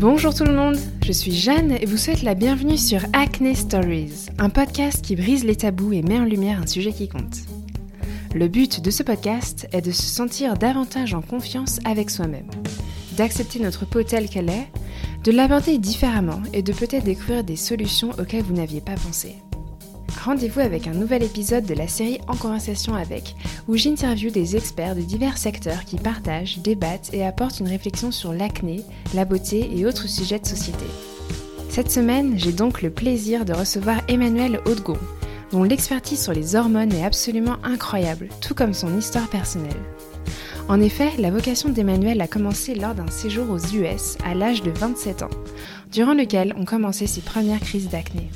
Bonjour tout le monde, je suis Jeanne et vous souhaite la bienvenue sur Acne Stories, un podcast qui brise les tabous et met en lumière un sujet qui compte. Le but de ce podcast est de se sentir davantage en confiance avec soi-même, d'accepter notre peau telle qu'elle est, de l'aborder différemment et de peut-être découvrir des solutions auxquelles vous n'aviez pas pensé. Rendez-vous avec un nouvel épisode de la série En conversation avec, où j'interviewe des experts de divers secteurs qui partagent, débattent et apportent une réflexion sur l'acné, la beauté et autres sujets de société. Cette semaine, j'ai donc le plaisir de recevoir Emmanuel Hautegon, dont l'expertise sur les hormones est absolument incroyable, tout comme son histoire personnelle. En effet, la vocation d'Emmanuel a commencé lors d'un séjour aux US à l'âge de 27 ans, durant lequel ont commencé ses premières crises d'acné.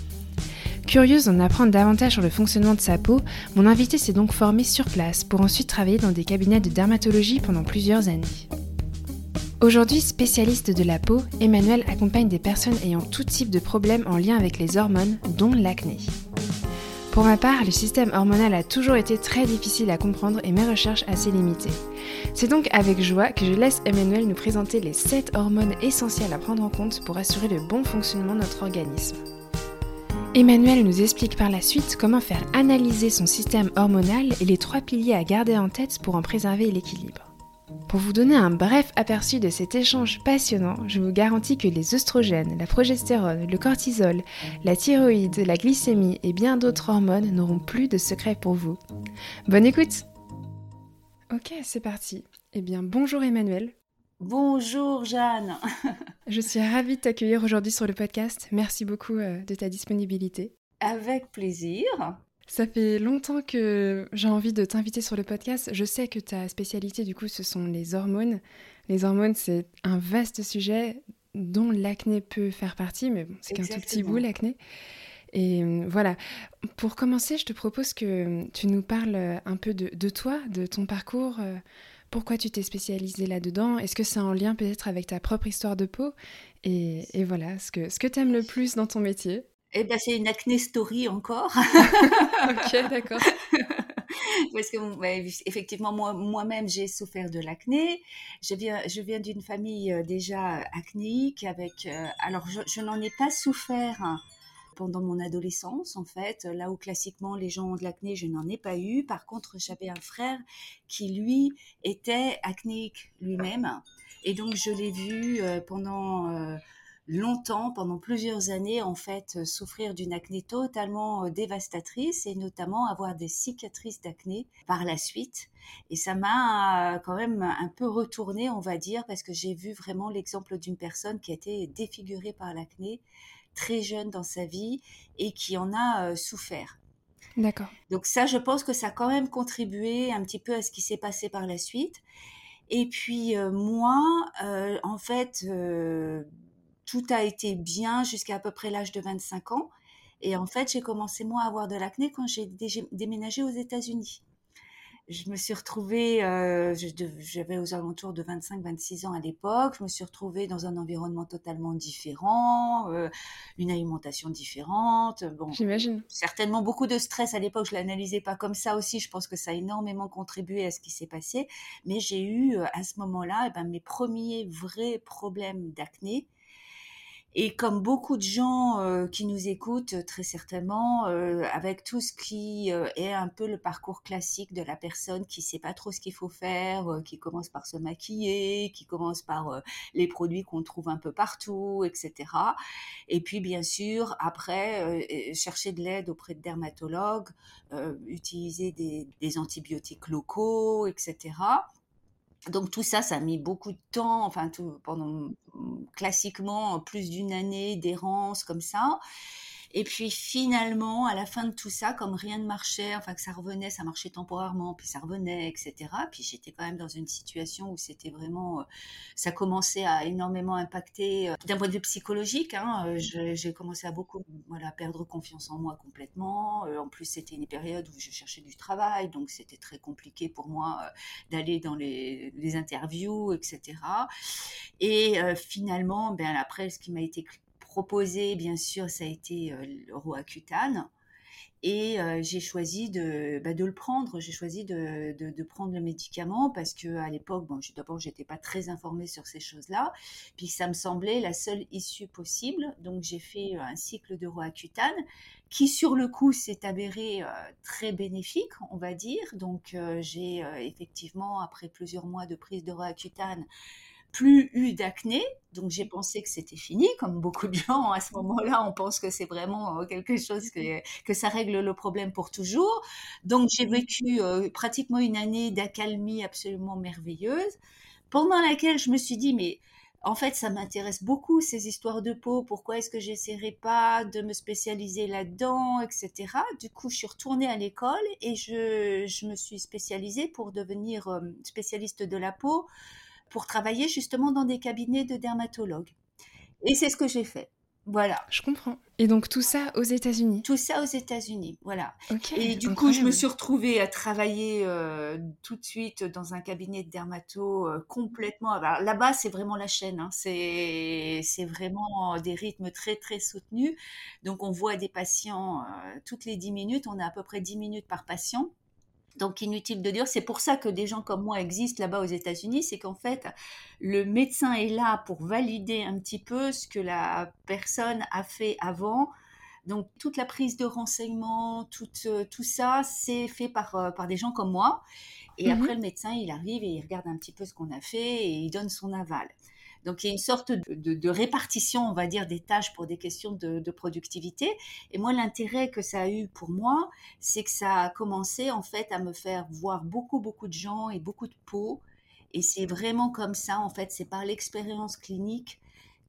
Curieuse d'en apprendre davantage sur le fonctionnement de sa peau, mon invité s'est donc formé sur place pour ensuite travailler dans des cabinets de dermatologie pendant plusieurs années. Aujourd'hui spécialiste de la peau, Emmanuel accompagne des personnes ayant tout type de problèmes en lien avec les hormones, dont l'acné. Pour ma part, le système hormonal a toujours été très difficile à comprendre et mes recherches assez limitées. C'est donc avec joie que je laisse Emmanuel nous présenter les 7 hormones essentielles à prendre en compte pour assurer le bon fonctionnement de notre organisme. Emmanuel nous explique par la suite comment faire analyser son système hormonal et les trois piliers à garder en tête pour en préserver l'équilibre. Pour vous donner un bref aperçu de cet échange passionnant, je vous garantis que les œstrogènes, la progestérone, le cortisol, la thyroïde, la glycémie et bien d'autres hormones n'auront plus de secret pour vous. Bonne écoute Ok, c'est parti. Eh bien, bonjour Emmanuel. Bonjour Jeanne. Je suis ravie de t'accueillir aujourd'hui sur le podcast. Merci beaucoup euh, de ta disponibilité. Avec plaisir. Ça fait longtemps que j'ai envie de t'inviter sur le podcast. Je sais que ta spécialité, du coup, ce sont les hormones. Les hormones, c'est un vaste sujet dont l'acné peut faire partie, mais bon, c'est qu'un tout petit bout, l'acné. Et euh, voilà, pour commencer, je te propose que tu nous parles un peu de, de toi, de ton parcours. Pourquoi tu t'es spécialisée là-dedans? Est-ce que c'est en lien peut-être avec ta propre histoire de peau? Et, voilà, ce que, ce que tu aimes le plus dans ton métier Eh ben, c'est une acné story encore. ok, d'accord. Parce que, effectivement, moi, moi-même, j'ai souffert de l'acné. Je viens, je viens d'une famille euh, déjà acnéique avec. Euh, alors, je, je n'en ai pas souffert hein, pendant mon adolescence, en fait, là où classiquement les gens ont de l'acné, je n'en ai pas eu. Par contre, j'avais un frère qui, lui, était acnéique lui-même. Et donc, je l'ai vu euh, pendant euh, longtemps, pendant plusieurs années, en fait, souffrir d'une acné totalement euh, dévastatrice et notamment avoir des cicatrices d'acné par la suite. Et ça m'a quand même un peu retourné, on va dire, parce que j'ai vu vraiment l'exemple d'une personne qui a été défigurée par l'acné très jeune dans sa vie et qui en a euh, souffert. D'accord. Donc ça, je pense que ça a quand même contribué un petit peu à ce qui s'est passé par la suite. Et puis euh, moi, euh, en fait, tout a été bien jusqu'à à peu près l'âge de 25 ans. Et en fait, j'ai commencé moi à avoir de l'acné quand j'ai déménagé aux États-Unis je me suis retrouvée, euh, j'avais aux alentours de 25-26 ans à l'époque, je me suis retrouvée dans un environnement totalement différent, euh, une alimentation différente. Bon, j'imagine. Certainement beaucoup de stress à l'époque, je l'analysais pas comme ça aussi. Je pense que ça a énormément contribué à ce qui s'est passé. Mais j'ai eu euh, à ce moment-là, eh ben, mes premiers vrais problèmes d'acné et comme beaucoup de gens euh, qui nous écoutent, très certainement, euh, avec tout ce qui euh, est un peu le parcours classique de la personne qui sait pas trop ce qu'il faut faire, qui commence par se maquiller, qui commence par les produits qu'on trouve un peu partout, etc. Et puis, bien sûr, après, chercher de l'aide auprès de dermatologues, utiliser des antibiotiques locaux, etc. Donc tout ça, ça a mis beaucoup de temps, enfin tout, pendant classiquement plus d'une année d'errance comme ça. Et puis finalement, à la fin de tout ça, comme rien ne marchait, enfin que ça revenait, ça marchait temporairement, puis ça revenait, etc. Puis j'étais quand même dans une situation où c'était vraiment, euh, ça commençait à énormément impacter euh, d'un point de vue psychologique. Hein, euh, j'ai commencé à beaucoup, voilà, perdre confiance en moi complètement. en plus, c'était une période où je cherchais du travail, donc c'était très compliqué pour moi d'aller dans les, les, interviews, etc. Et finalement, ben après, ce qui m'a été proposé, bien sûr, ça a été euh, le Roaccutane. Et j'ai choisi de, bah, de le prendre. J'ai choisi de, prendre le médicament parce que à l'époque, bon, d'abord, j'étais pas très informée sur ces choses-là. Puis ça me semblait la seule issue possible. Donc j'ai fait un cycle de Roaccutane qui, sur le coup, s'est avéré très bénéfique, on va dire. Donc j'ai effectivement, après plusieurs mois de prise de Roaccutane, plus eu d'acné. Donc j'ai pensé que c'était fini, comme beaucoup de gens à ce moment-là, on pense que c'est vraiment euh, quelque chose que, que, ça règle le problème pour toujours. Donc j'ai vécu euh, pratiquement une année d'accalmie absolument merveilleuse, pendant laquelle je me suis dit, mais en fait, ça m'intéresse beaucoup ces histoires de peau. Pourquoi est-ce que j'essaierai pas de me spécialiser là-dedans, etc. Du coup, je suis retournée à l'école et je, je, me suis spécialisée pour devenir euh, spécialiste de la peau pour travailler justement dans des cabinets de dermatologues. Et c'est ce que j'ai fait. Voilà. Je comprends. Et donc tout ça aux États-Unis? Tout ça aux États-Unis, voilà. et du coup, je me suis retrouvée à travailler euh, tout de suite dans un cabinet de dermato euh, complètement. Là-bas, c'est vraiment la chaîne. Hein. C'est vraiment des rythmes très, très soutenus. Donc, on voit des patients euh, toutes les 10 minutes. On a à peu près 10 minutes par patient. Donc inutile de dire, c'est pour ça que des gens comme moi existent là-bas aux États-Unis, c'est qu'en fait, le médecin est là pour valider un petit peu ce que la personne a fait avant. Donc toute la prise de renseignements, tout, euh, tout ça, c'est fait par, euh, par des gens comme moi. Et mmh après, le médecin, il arrive et il regarde un petit peu ce qu'on a fait et il donne son aval. Donc il y a une sorte de, répartition, on va dire, des tâches pour des questions de, productivité. Et moi, l'intérêt que ça a eu pour moi, c'est que ça a commencé en fait à me faire voir beaucoup, beaucoup de gens et beaucoup de peaux. Et c'est vraiment comme ça, en fait, c'est par l'expérience clinique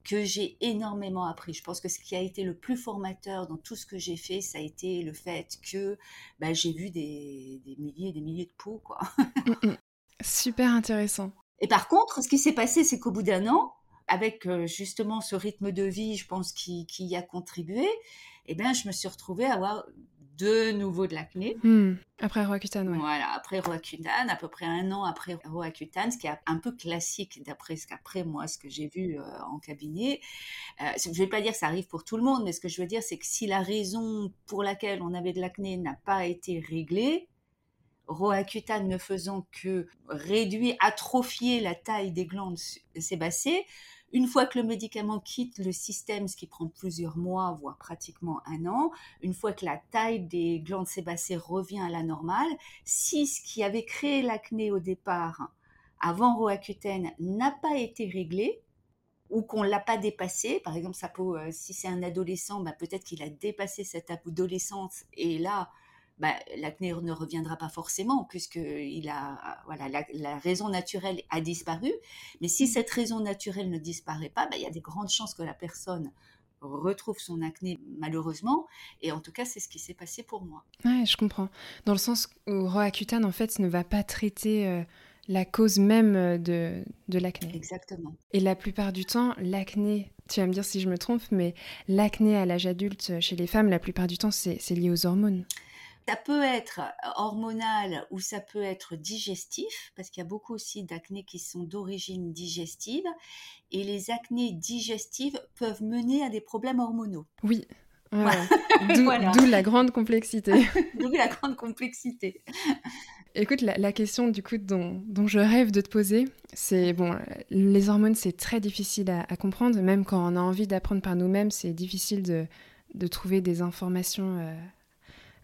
que j'ai énormément appris. Je pense que ce qui a été le plus formateur dans tout ce que j'ai fait, ça a été le fait que bah, j'ai vu des, milliers et des milliers de peaux. Quoi. Mm, mm. Super intéressant. Et par contre, ce qui s'est passé, c'est qu'au bout d'un an, avec euh, justement ce rythme de vie, je pense, qui, qui y a contribué, eh bien, je me suis retrouvée à avoir de nouveau de l'acné. Hmm. Après Roaccutane, oui. Voilà, après Roaccutane, à peu près un an après Roaccutane, ce qui est un peu classique d'après ce qu'après moi, ce que j'ai vu euh, en cabinet. Euh, je ne vais pas dire que ça arrive pour tout le monde, mais ce que je veux dire, c'est que si la raison pour laquelle on avait de l'acné n'a pas été réglée, Roaccutane ne faisant que réduire, atrophier la taille des glandes sébacées, une fois que le médicament quitte le système, ce qui prend plusieurs mois, voire pratiquement un an, une fois que la taille des glandes sébacées revient à la normale, si ce qui avait créé l'acné au départ, avant Roaccutane, n'a pas été réglé, ou qu'on ne l'a pas dépassé, par exemple sa peau, euh, si c'est un adolescent, bah, peut-être qu'il a dépassé cette adolescence et là, bah, l'acné ne reviendra pas forcément puisque il a, voilà, la, raison naturelle a disparu. Mais si mmh. cette raison naturelle ne disparaît pas, bah, il y a des grandes chances que la personne retrouve son acné malheureusement et en tout cas c'est ce qui s'est passé pour moi. Ouais, je comprends. Dans le sens où Roaccutane en fait ne va pas traiter euh, la cause même euh, de, de l'acné. Exactement. Et la plupart du temps, l'acné, tu vas me dire si je me trompe, mais l'acné à l'âge adulte chez les femmes, la plupart du temps c'est lié aux hormones. Ça peut être hormonal ou ça peut être digestif, parce qu'il y a beaucoup aussi d'acné qui sont d'origine digestive. Et les acnés digestives peuvent mener à des problèmes hormonaux. Oui. D'où la grande complexité. D'où la grande complexité. Écoute, la, question du coup dont, je rêve de te poser, c'est bon, les hormones c'est très difficile à, comprendre, même quand on a envie d'apprendre par nous-mêmes, c'est difficile de, trouver des informations euh,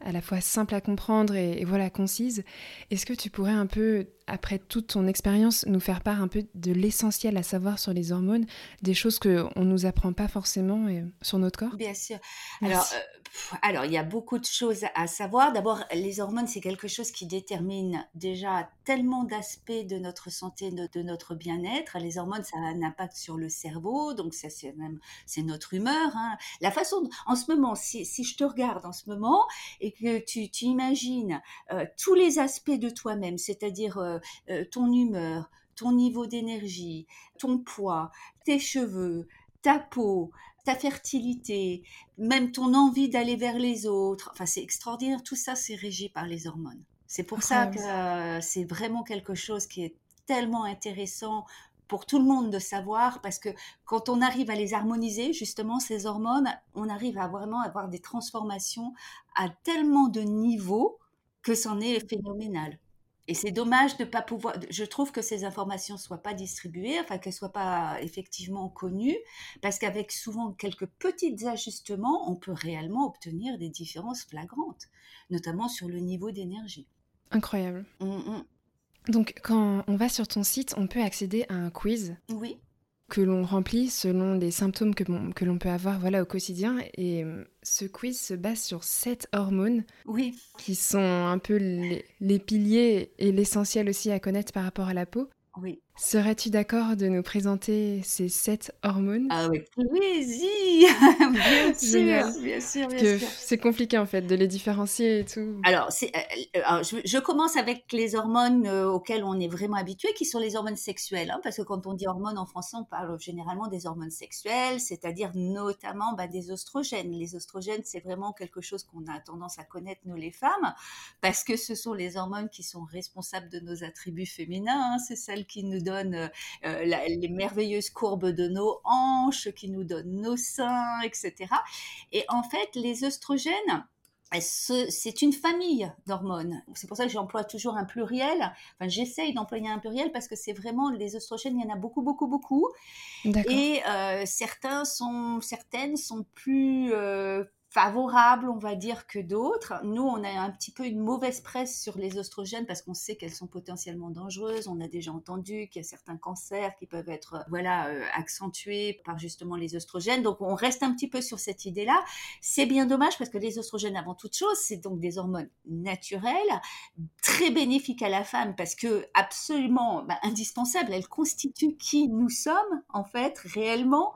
à la fois simple à comprendre et, voilà concise. Est-ce que tu pourrais un peu, après toute ton expérience, nous faire part un peu de l'essentiel à savoir sur les hormones, des choses qu'on ne nous apprend pas forcément euh, sur notre corps? Bien sûr. Alors, euh, alors, il y a beaucoup de choses à savoir. D'abord, les hormones, c'est quelque chose qui détermine déjà tellement d'aspects de notre santé, de, notre bien-être. Les hormones, ça a un impact sur le cerveau, donc ça, c'est même c'est notre humeur. Hein. La façon, en ce moment, si, si, je te regarde en ce moment et que tu, tu imagines euh, tous les aspects de toi-même, c'est-à-dire euh, ton humeur, ton niveau d'énergie, ton poids, tes cheveux, ta peau, ta fertilité, même ton envie d'aller vers les autres. Enfin, c'est extraordinaire. Tout ça, c'est régi par les hormones. C'est pour ça que c'est vraiment quelque chose qui est tellement intéressant pour tout le monde de savoir parce que quand on arrive à les harmoniser, justement, ces hormones, on arrive à vraiment avoir des transformations à tellement de niveaux que c'en est phénoménal. Et c'est dommage de pas pouvoir. Je trouve que ces informations soient pas distribuées, enfin qu'elles soient pas effectivement connues, parce qu'avec souvent quelques petits ajustements, on peut réellement obtenir des différences flagrantes, notamment sur le niveau d'énergie. Incroyable. Mmh, mmh. Donc, quand on va sur ton site, on peut accéder à un quiz. Oui que l'on remplit selon les symptômes que, que l'on peut avoir voilà, au quotidien. Et euh, ce quiz se base sur sept hormones oui. qui sont un peu les, les piliers et l'essentiel aussi à connaître par rapport à la peau. Oui. Serais-tu d'accord de nous présenter ces sept hormones? Ah oui, plaisir Bien sûr, bien sûr, bien sûr. C'est compliqué en fait de les différencier et tout. Alors, euh, euh, je, je, commence avec les hormones euh, auxquelles on est vraiment habitué, qui sont les hormones sexuelles. Hein, parce que quand on dit hormones en français, on parle généralement des hormones sexuelles, c'est-à-dire notamment bah, des oestrogènes. Les oestrogènes, c'est vraiment quelque chose qu'on a tendance à connaître, nous les femmes, parce que ce sont les hormones qui sont responsables de nos attributs féminins. Hein, c'est celles qui nous donnent euh, euh, les merveilleuses courbes de nos hanches, qui nous donnent nos seins, etc. Et en fait, les œstrogènes, c'est une famille d'hormones. C'est pour ça que j'emploie toujours un pluriel. Enfin, j'essaye d'employer un pluriel parce que c'est vraiment les oestrogènes, il y en a beaucoup, beaucoup, beaucoup. Et euh, certains sont, certaines sont plus favorables, on va dire, que d'autres. Nous, on a un petit peu une mauvaise presse sur les oestrogènes parce qu'on sait qu'elles sont potentiellement dangereuses. On a déjà entendu qu'il y a certains cancers qui peuvent être, voilà, euh, accentués par justement les oestrogènes. Donc, on reste un petit peu sur cette idée-là. C'est bien dommage parce que les oestrogènes, avant toute chose, c'est donc des hormones naturelles, très bénéfiques à la femme parce que absolument bah, indispensables. Elles constituent qui nous sommes, en fait, réellement,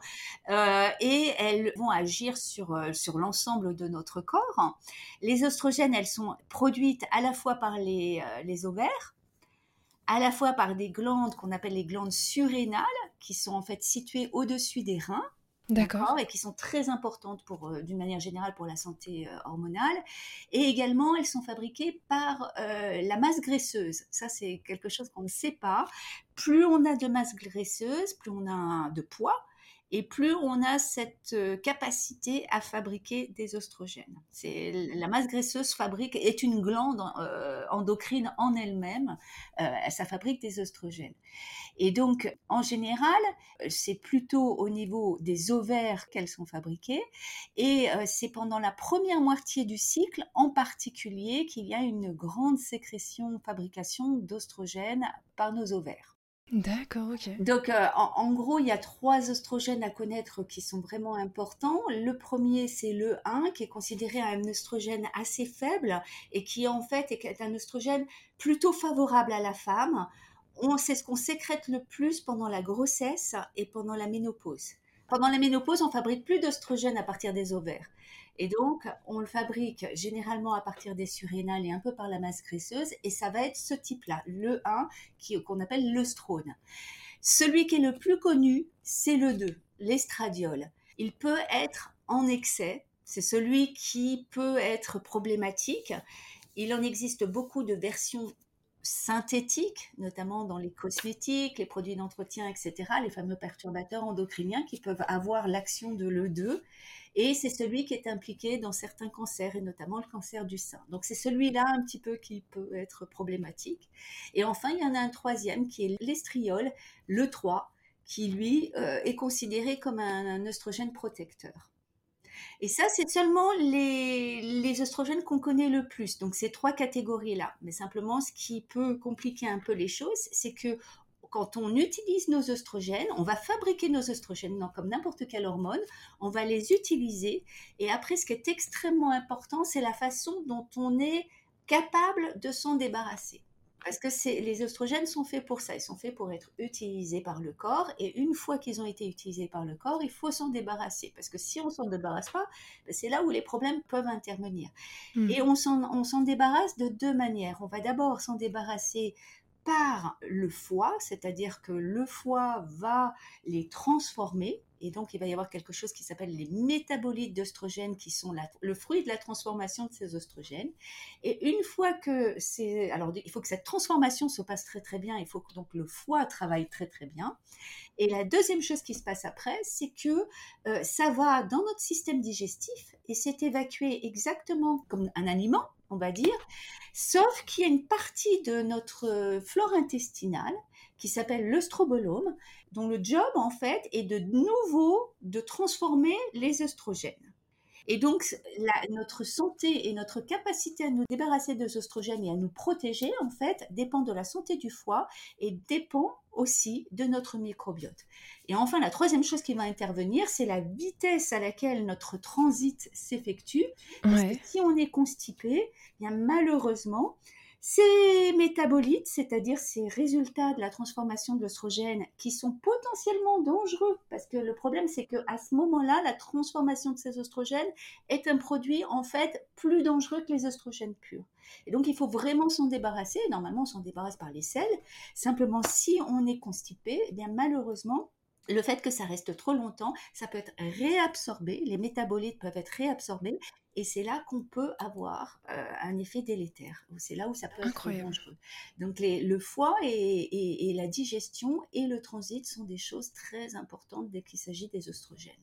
euh, et elles vont agir sur, euh, sur l'ensemble de notre corps. Les oestrogènes, elles sont produites à la fois par les, euh, les ovaires, à la fois par des glandes qu'on appelle les glandes surrénales, qui sont en fait situées au-dessus des reins. D'accord. Et qui sont très importantes pour, euh, d'une manière générale pour la santé euh, hormonale. Et également, elles sont fabriquées par la masse graisseuse. Ça, c'est quelque chose qu'on ne sait pas. Plus on a de masse graisseuse, plus on a de poids, et plus on a cette euh, capacité à fabriquer des oestrogènes. C'est la masse graisseuse fabrique est une glande euh, endocrine en elle-même, euh, ça fabrique des oestrogènes. Et donc en général, c'est plutôt au niveau des ovaires qu'elles sont fabriquées et c'est pendant la première moitié du cycle en particulier qu'il y a une grande sécrétion fabrication d'oestrogènes par nos ovaires. D'accord, ok. Donc, euh, en, gros, il y a trois oestrogènes à connaître qui sont vraiment importants. Le premier, c'est le 1, qui est considéré un oestrogène assez faible et qui, en fait, est un oestrogène plutôt favorable à la femme. C'est ce qu'on sécrète le plus pendant la grossesse et pendant la ménopause. Pendant la ménopause, on fabrique plus d'oestrogènes à partir des ovaires. Et donc, on le fabrique généralement à partir des surrénales et un peu par la masse graisseuse. Et ça va être ce type-là, le 1, qu'on appelle l'œstrone. Celui qui est le plus connu, c'est le 2, l'estradiol. Il peut être en excès. C'est celui qui peut être problématique. Il en existe beaucoup de versions synthétiques, notamment dans les cosmétiques, les produits d'entretien, etc., les fameux perturbateurs endocriniens qui peuvent avoir l'action de l'E2 et c'est celui qui est impliqué dans certains cancers, et notamment le cancer du sein. Donc c'est celui-là un petit peu qui peut être problématique. Et enfin, il y en a un troisième qui est l'estriol, le 3, qui lui euh, est considéré comme un, un oestrogène protecteur. Et ça, c'est seulement les, les oestrogènes qu'on connaît le plus. Donc, ces trois catégories-là. Mais simplement, ce qui peut compliquer un peu les choses, c'est que quand on utilise nos oestrogènes, on va fabriquer nos oestrogènes comme n'importe quelle hormone, on va les utiliser. Et après, ce qui est extrêmement important, c'est la façon dont on est capable de s'en débarrasser. Parce que les oestrogènes sont faits pour ça, ils sont faits pour être utilisés par le corps, et une fois qu'ils ont été utilisés par le corps, il faut s'en débarrasser. Parce que si on s'en débarrasse pas, ben, c'est là où les problèmes peuvent intervenir. Hmm. Et on s'en débarrasse de deux manières. On va d'abord s'en débarrasser par le foie, c'est-à-dire que le foie va les transformer Et donc, il va y avoir quelque chose qui s'appelle les métabolites d'œstrogènes, qui sont le fruit de la transformation de ces oestrogènes. Et une fois que c'est... Alors, il faut que cette transformation se passe très très bien, il faut que donc le foie travaille très très bien. Et la deuxième chose qui se passe après, c'est que euh, ça va dans notre système digestif et c'est évacué exactement comme un aliment, on va dire, sauf qu'il y a une partie de notre euh, flore intestinale qui s'appelle l'œstrobolome, dont le job en fait est de nouveau de transformer les œstrogènes. Et donc, notre santé et notre capacité à nous débarrasser des oestrogènes et à nous protéger, en fait, dépend de la santé du foie et dépend aussi de notre microbiote. Et enfin, la troisième chose qui va intervenir, c'est la vitesse à laquelle notre transit s'effectue. Parce que si on est constipé, bien malheureusement, ces métabolites, c'est-à-dire ces résultats de la transformation de l'œstrogène qui sont potentiellement dangereux, parce que le problème c'est que à ce moment-là, la transformation de ces oestrogènes est un produit en fait plus dangereux que les oestrogènes purs. Et donc il faut vraiment s'en débarrasser. Normalement, on s'en débarrasse par les selles. Simplement, si on est constipé, eh bien malheureusement, le fait que ça reste trop longtemps, ça peut être réabsorbé, les métabolites peuvent être réabsorbés, et c'est là qu'on peut avoir euh, un effet délétère. C'est là où ça peut être dangereux. Donc le foie et, la digestion et le transit sont des choses très importantes dès qu'il s'agit des oestrogènes.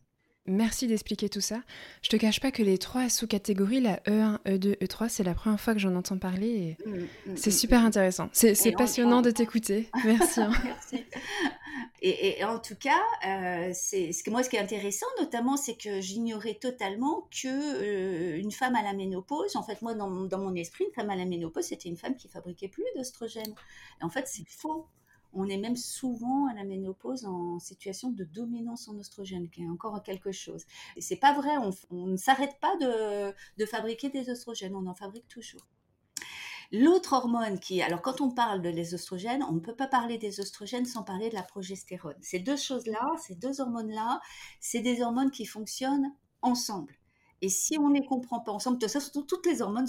Merci d'expliquer tout ça. Je te cache pas que les trois sous-catégories, la E1, E2, E3, c'est la première fois que j'en entends parler et mmh, mmh, c'est mmh, super intéressant. C'est passionnant de t'écouter. Merci. Hein. Merci. Et, en tout cas, euh, c'est ce que moi, ce qui est intéressant, notamment, c'est que j'ignorais totalement que euh, une femme à la ménopause, en fait, moi, dans, dans, mon esprit, une femme à la ménopause, c'était une femme qui fabriquait plus d'oestrogènes. En fait, c'est faux on est même souvent à la ménopause en situation de dominance en oestrogène, qui est encore quelque chose. Et c'est pas vrai, on, ne s'arrête pas de, fabriquer des oestrogènes, on en fabrique toujours. L'autre hormone qui, alors quand on parle de les oestrogènes, on ne peut pas parler des oestrogènes sans parler de la progestérone. Ces deux choses-là, ces deux hormones-là, c'est des hormones qui fonctionnent ensemble. Et si on ne les comprend pas ensemble, de toute façon, toutes les hormones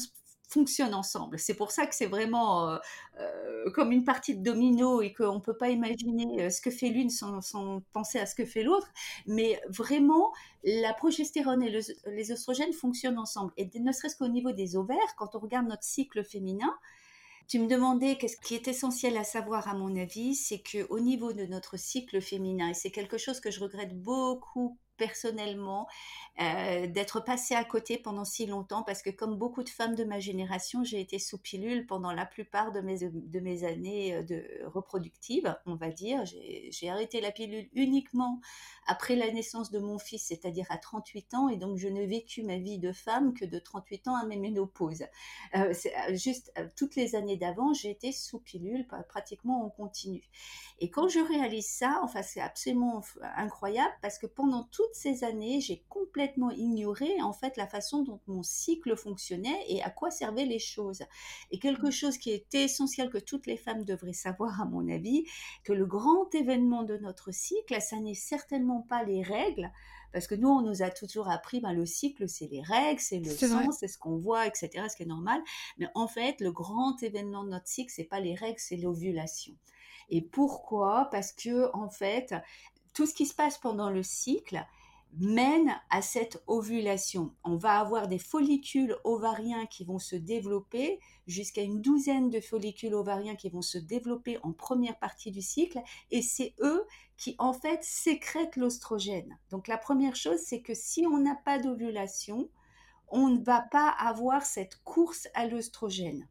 fonctionnent ensemble. C'est pour ça que c'est vraiment euh, euh, comme une partie de domino et qu'on ne peut pas imaginer euh, ce que fait l'une sans, penser à ce que fait l'autre. Mais vraiment, la progestérone et les oestrogènes fonctionnent ensemble. Et ne serait-ce qu'au niveau des ovaires, quand on regarde notre cycle féminin, tu me demandais qu'est-ce qui est essentiel à savoir à mon avis, c'est que au niveau de notre cycle féminin, et c'est quelque chose que je regrette beaucoup personnellement euh, d'être passée à côté pendant si longtemps parce que comme beaucoup de femmes de ma génération, j'ai été sous pilule pendant la plupart de mes, de mes années euh, de reproductives, on va dire. J'ai arrêté la pilule uniquement après la naissance de mon fils, c'est-à-dire à 38 ans, et donc je n'ai vécu ma vie de femme que de 38 ans à mes ménopauses. Euh, juste toutes les années d'avant, j'ai été sous pilule pratiquement en continu. Et quand je réalise ça, enfin c'est absolument incroyable parce que pendant tout toutes ces années, j'ai complètement ignoré en fait la façon dont mon cycle fonctionnait et à quoi servaient les choses. Et quelque mmh. chose qui était essentiel que toutes les femmes devraient savoir à mon avis, que le grand événement de notre cycle, ça n'est certainement pas les règles, parce que nous, on nous a toujours appris, ben, le cycle, c'est les règles, c'est le sang, c'est ce qu'on voit, etc., ce qui est normal. Mais en fait, le grand événement de notre cycle, c'est pas les règles, c'est l'ovulation. Et pourquoi? Parce que, en fait, tout ce qui se passe pendant le cycle mène à cette ovulation. On va avoir des follicules ovariens qui vont se développer, jusqu'à une douzaine de follicules ovariens qui vont se développer en première partie du cycle, et c'est eux qui en fait sécrètent l'ostrogène. Donc la première chose, c'est que si on n'a pas d'ovulation, on ne va pas avoir cette course à l'oestrogène.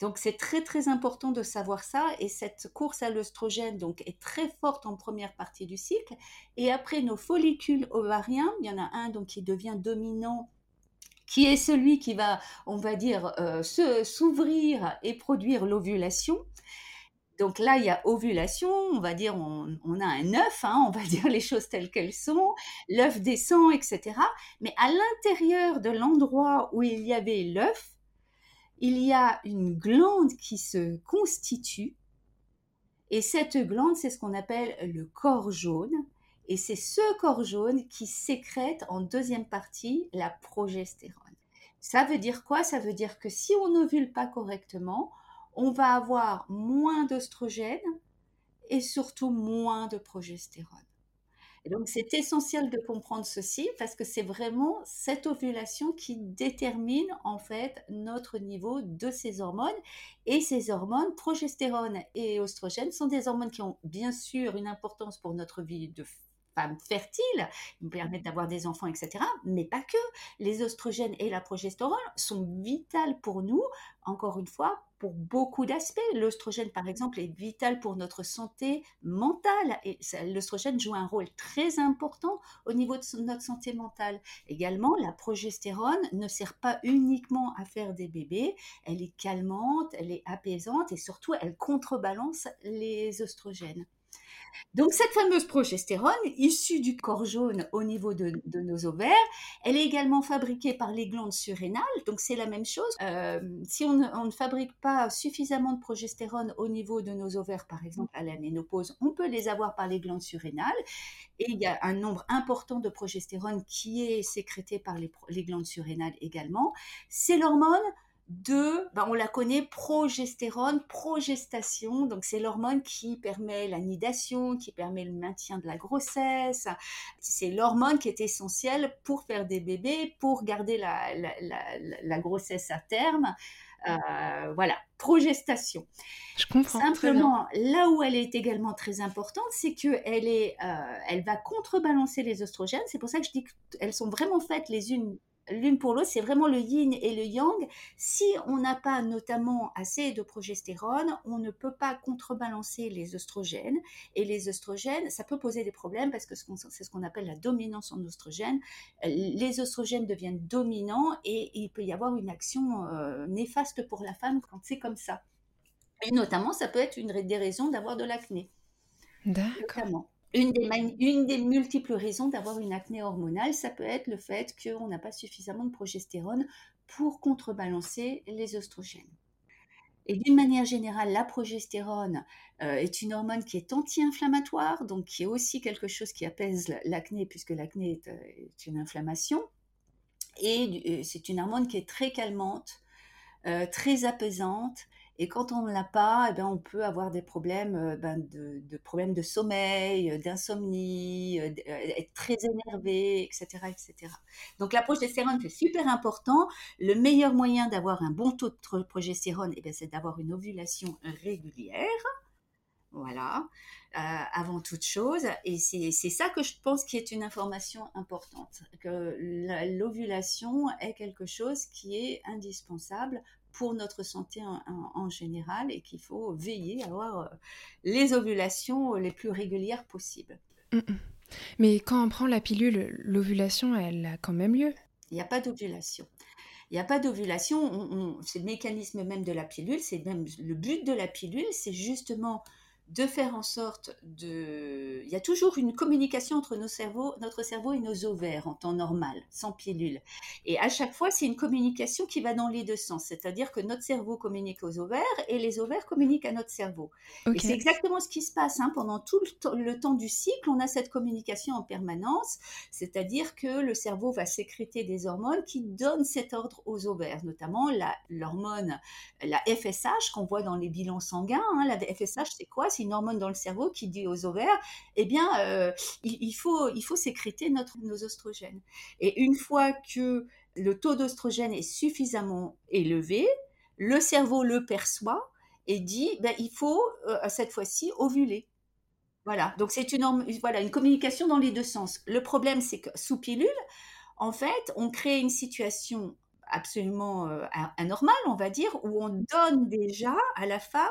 Donc c'est très très important de savoir ça et cette course à l'œstrogène donc est très forte en première partie du cycle et après nos follicules ovariens, il y en a un donc qui devient dominant qui est celui qui va, on va dire, euh, s'ouvrir et produire l'ovulation. Donc là, il y a ovulation, on va dire, on, a un œuf, hein, on va dire les choses telles qu'elles sont, l'œuf descend, etc. Mais à l'intérieur de l'endroit où il y avait l'œuf, il y a une glande qui se constitue et cette glande, c'est ce qu'on appelle le corps jaune. Et c'est ce corps jaune qui sécrète en deuxième partie la progestérone. Ça veut dire quoi? Ça veut dire que si on n'ovule pas correctement, on va avoir moins d'oestrogène et surtout moins de progestérone. Donc, c'est essentiel de comprendre ceci parce que c'est vraiment cette ovulation qui détermine en fait notre niveau de ces hormones. Et ces hormones, progestérone et oestrogène, sont des hormones qui ont bien sûr une importance pour notre vie de femmes fertiles, nous permettent d'avoir des enfants, etc. Mais pas que. Les oestrogènes et la progestérone sont vitales pour nous, encore une fois, pour beaucoup d'aspects. L'oestrogène, par exemple, est vital pour notre santé mentale. Et l'oestrogène joue un rôle très important au niveau de notre santé mentale. Également, la progestérone ne sert pas uniquement à faire des bébés. Elle est calmante, elle est apaisante et surtout, elle contrebalance les oestrogènes. Donc cette fameuse progestérone, issue du corps jaune au niveau de, nos ovaires, elle est également fabriquée par les glandes surrénales, donc c'est la même chose. Euh, si on, ne fabrique pas suffisamment de progestérone au niveau de nos ovaires, par exemple à la ménopause, on peut les avoir par les glandes surrénales. Et il y a un nombre important de progestérone qui est sécrété par les, les glandes surrénales également. C'est l'hormone de, ben on la connaît, progestérone, progestation. Donc c'est l'hormone qui permet la nidation, qui permet le maintien de la grossesse. C'est l'hormone qui est essentielle pour faire des bébés, pour garder la, la, la, grossesse à terme. Euh, voilà, progestation. Je comprends. Simplement, là où elle est également très importante, c'est que elle est, euh, elle va contrebalancer les oestrogènes. C'est pour ça que je dis qu'elles sont vraiment faites les unes l'une pour l'autre, c'est vraiment le yin et le yang. Si on n'a pas notamment assez de progestérone, on ne peut pas contrebalancer les oestrogènes. Et les oestrogènes, ça peut poser des problèmes parce que c'est ce qu'on appelle la dominance en oestrogènes. Les oestrogènes deviennent dominants et il peut y avoir une action euh, néfaste pour la femme quand c'est comme ça. Et notamment, ça peut être une des raisons d'avoir de l'acné. D'accord une des, multiples raisons d'avoir une acné hormonale, ça peut être le fait qu'on n'a pas suffisamment de progestérone pour contrebalancer les oestrogènes. Et d'une manière générale, la progestérone euh, est une hormone qui est anti-inflammatoire, donc qui est aussi quelque chose qui apaise l'acné, puisque l'acné est, euh, une inflammation. Et euh, c'est une hormone qui est très calmante, très apaisante, et quand on ne l'a pas, eh ben, on peut avoir des problèmes, euh, ben, de, problèmes de sommeil, euh, d'insomnie, euh, être très énervé, etc., etc. Donc la progestérone, c'est super important. Le meilleur moyen d'avoir un bon taux de progestérone, eh ben, c'est d'avoir une ovulation régulière. Voilà, avant toute chose. Et c'est ça que je pense qui est une information importante, que l'ovulation est quelque chose qui est indispensable pour notre santé en, général et qu'il faut veiller à avoir euh, les ovulations les plus régulières possibles. Mm, mm. Mais quand on prend la pilule, l'ovulation, elle a quand même lieu Il n'y a pas d'ovulation. Il n'y a pas d'ovulation. C'est le mécanisme même de la pilule, c'est même le but de la pilule, c'est justement de faire en sorte de... Il y a toujours une communication entre nos cerveaux, notre cerveau et nos ovaires en temps normal, sans pilule. Et à chaque fois, c'est une communication qui va dans les deux sens. C'est-à-dire que notre cerveau communique aux ovaires et les ovaires communiquent à notre cerveau. Et c'est exactement ce qui se passe. Hein. Pendant tout le, temps du cycle, on a cette communication en permanence. C'est-à-dire que le cerveau va sécréter des hormones qui donnent cet ordre aux ovaires, notamment l'hormone, la, FSH qu'on voit dans les bilans sanguins. Hein. La FSH, c'est quoi? Une hormone dans le cerveau qui dit aux ovaires, eh bien, euh, il, faut, il faut sécréter notre, nos oestrogènes. Et une fois que le taux d'oestrogène est suffisamment élevé, le cerveau le perçoit et dit, ben, il faut euh, cette fois-ci ovuler. Voilà, donc c'est une, voilà, une communication dans les deux sens. Le problème, c'est que sous pilule, en fait, on crée une situation absolument euh, anormale, on va dire, où on donne déjà à la femme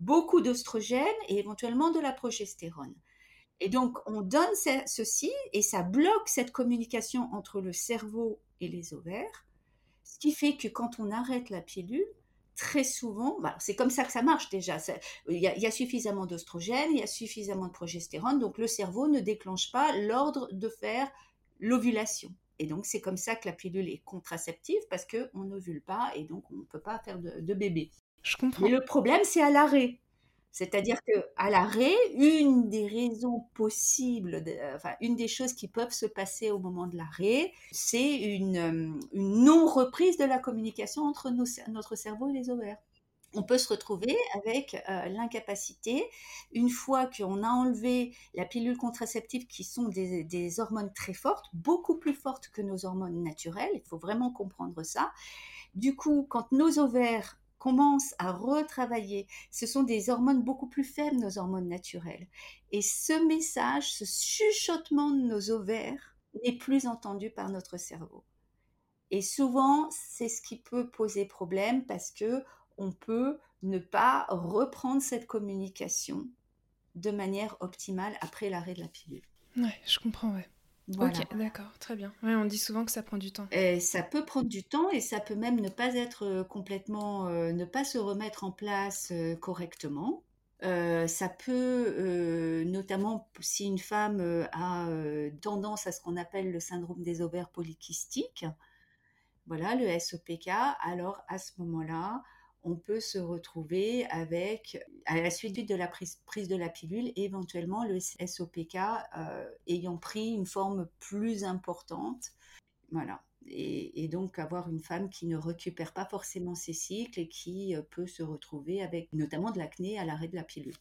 beaucoup d'oestrogènes et éventuellement de la progestérone. Et donc, on donne ceci et ça bloque cette communication entre le cerveau et les ovaires, ce qui fait que quand on arrête la pilule, très souvent, bah, c'est comme ça que ça marche déjà. Il y, a suffisamment d'oestrogènes, il y a suffisamment de progestérone, donc le cerveau ne déclenche pas l'ordre de faire l'ovulation. Et donc, c'est comme ça que la pilule est contraceptive parce qu'on n'ovule pas et donc on ne peut pas faire de bébé. Mais le problème, c'est à l'arrêt. C'est-à-dire que à l'arrêt, une des raisons possibles, enfin une des choses qui peuvent se passer au moment de l'arrêt, c'est une, euh, non-reprise de la communication entre notre cerveau et les ovaires. on peut se retrouver avec euh, l'incapacité, une fois qu'on a enlevé la pilule contraceptive, qui sont des, hormones très fortes, beaucoup plus fortes que nos hormones naturelles, il faut vraiment comprendre ça. Du coup, quand nos ovaires commencent à retravailler, ce sont des hormones beaucoup plus faibles, nos hormones naturelles. Et ce message, ce chuchotement de nos ovaires n'est plus entendu par notre cerveau. Et souvent, c'est ce qui peut poser problème parce que on peut ne pas reprendre cette communication de manière optimale après l'arrêt de la pilule. Ouais, je comprends. Ok, d'accord, très bien. Ouais, on dit souvent que ça prend du temps. Et ça peut prendre du temps et ça peut même ne pas être euh, complètement, euh, ne pas se remettre en place euh, correctement. ça peut, notamment si une femme a tendance à ce qu'on appelle le syndrome des ovaires polykystiques, voilà, le SOPK, alors à ce moment-là, on peut se retrouver avec, à la suite de la prise, de la pilule, éventuellement le SOPK euh, ayant pris une forme plus importante. Voilà. Et, donc avoir une femme qui ne récupère pas forcément ses cycles et qui euh, peut se retrouver avec notamment de l'acné à l'arrêt de la pilule.